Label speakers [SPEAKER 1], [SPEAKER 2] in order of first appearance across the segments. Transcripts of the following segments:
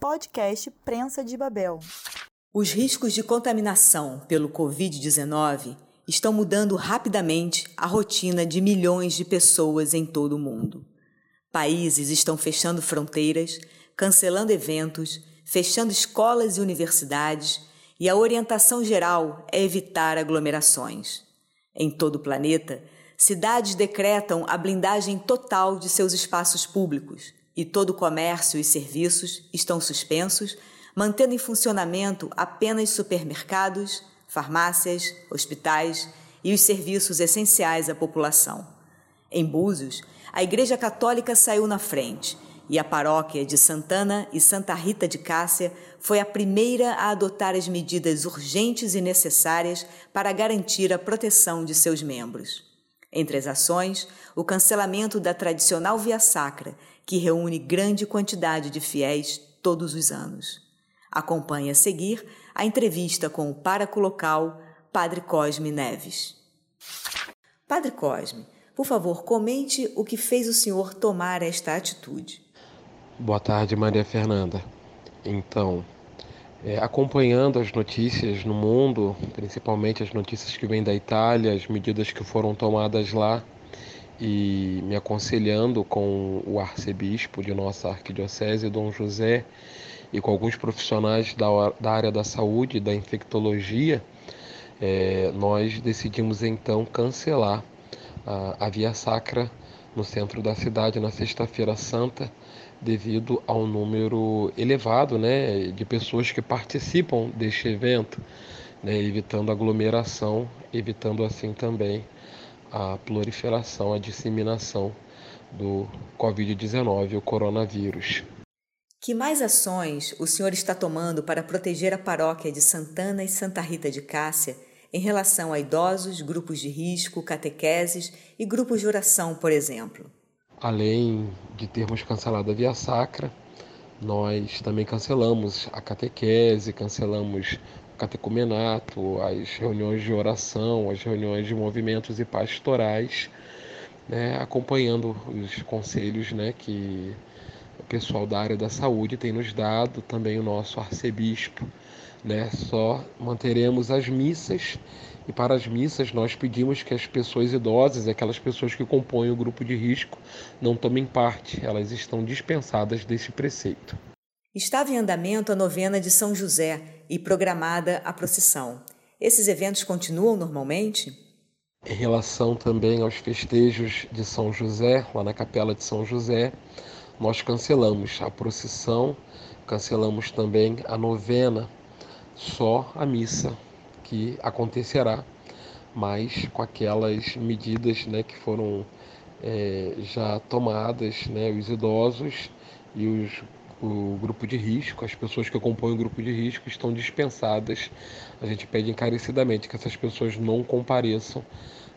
[SPEAKER 1] Podcast Prensa de Babel.
[SPEAKER 2] Os riscos de contaminação pelo Covid-19 estão mudando rapidamente a rotina de milhões de pessoas em todo o mundo. Países estão fechando fronteiras, cancelando eventos, fechando escolas e universidades, e a orientação geral é evitar aglomerações. Em todo o planeta, cidades decretam a blindagem total de seus espaços públicos e todo o comércio e serviços estão suspensos, mantendo em funcionamento apenas supermercados, farmácias, hospitais e os serviços essenciais à população. Em Búzios, a Igreja Católica saiu na frente e a paróquia de Santana e Santa Rita de Cássia foi a primeira a adotar as medidas urgentes e necessárias para garantir a proteção de seus membros. Entre as ações, o cancelamento da tradicional Via Sacra, que reúne grande quantidade de fiéis todos os anos. Acompanhe a seguir a entrevista com o pároco local, Padre Cosme Neves. Padre Cosme, por favor, comente o que fez o senhor tomar esta atitude.
[SPEAKER 3] Boa tarde, Maria Fernanda. Então, é, acompanhando as notícias no mundo, principalmente as notícias que vêm da Itália, as medidas que foram tomadas lá, e me aconselhando com o arcebispo de nossa arquidiocese, Dom José, e com alguns profissionais da, da área da saúde, da infectologia, é, nós decidimos então cancelar a, a Via Sacra no centro da cidade na Sexta-feira Santa, devido ao número elevado né, de pessoas que participam deste evento, né, evitando aglomeração, evitando assim também a proliferação, a disseminação do Covid-19, o coronavírus.
[SPEAKER 2] Que mais ações o senhor está tomando para proteger a paróquia de Santana e Santa Rita de Cássia em relação a idosos, grupos de risco, catequeses e grupos de oração, por exemplo?
[SPEAKER 3] Além de termos cancelado a Via Sacra, nós também cancelamos a catequese, cancelamos o catecumenato, as reuniões de oração, as reuniões de movimentos e pastorais, né, acompanhando os conselhos né, que o pessoal da área da saúde tem nos dado, também o nosso arcebispo. Né? Só manteremos as missas e para as missas nós pedimos que as pessoas idosas, aquelas pessoas que compõem o grupo de risco, não tomem parte, elas estão dispensadas desse preceito.
[SPEAKER 2] Estava em andamento a novena de São José e programada a procissão. Esses eventos continuam normalmente?
[SPEAKER 3] Em relação também aos festejos de São José, lá na capela de São José, nós cancelamos a procissão, cancelamos também a novena, só a missa que acontecerá, mas com aquelas medidas né, que foram é, já tomadas, né, os idosos e os, o grupo de risco, as pessoas que compõem o grupo de risco estão dispensadas. A gente pede encarecidamente que essas pessoas não compareçam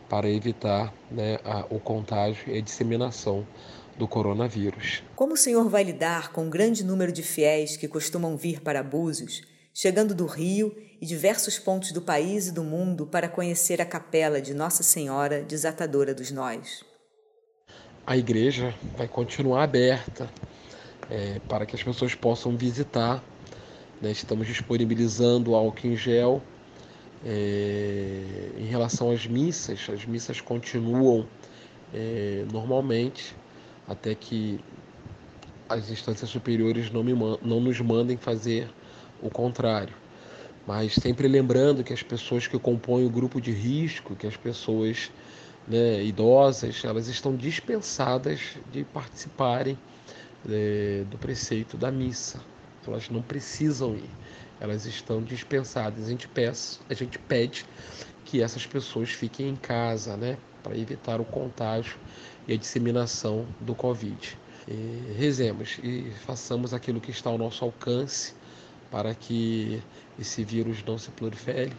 [SPEAKER 3] para evitar né, a, o contágio e a disseminação do coronavírus.
[SPEAKER 2] Como o senhor vai lidar com o grande número de fiéis que costumam vir para Búzios, chegando do Rio e diversos pontos do país e do mundo para conhecer a capela de Nossa Senhora Desatadora dos Nós?
[SPEAKER 3] A igreja vai continuar aberta é, para que as pessoas possam visitar. Né? Estamos disponibilizando álcool em gel. É, em relação às missas, as missas continuam é, normalmente até que as instâncias superiores não, me, não nos mandem fazer o contrário. Mas sempre lembrando que as pessoas que compõem o grupo de risco, que as pessoas né, idosas, elas estão dispensadas de participarem é, do preceito da missa. Elas não precisam ir, elas estão dispensadas. A gente, peça, a gente pede que essas pessoas fiquem em casa, né, para evitar o contágio e a disseminação do Covid. E rezemos e façamos aquilo que está ao nosso alcance para que esse vírus não se prolifere,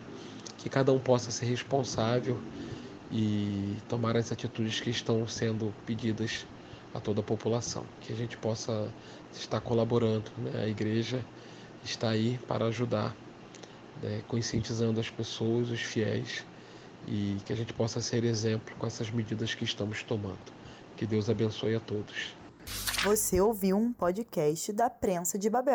[SPEAKER 3] que cada um possa ser responsável e tomar as atitudes que estão sendo pedidas a toda a população, que a gente possa estar colaborando. Né? A igreja está aí para ajudar, né? conscientizando as pessoas, os fiéis, e que a gente possa ser exemplo com essas medidas que estamos tomando. Que Deus abençoe a todos.
[SPEAKER 1] Você ouviu um podcast da Prensa de Babel.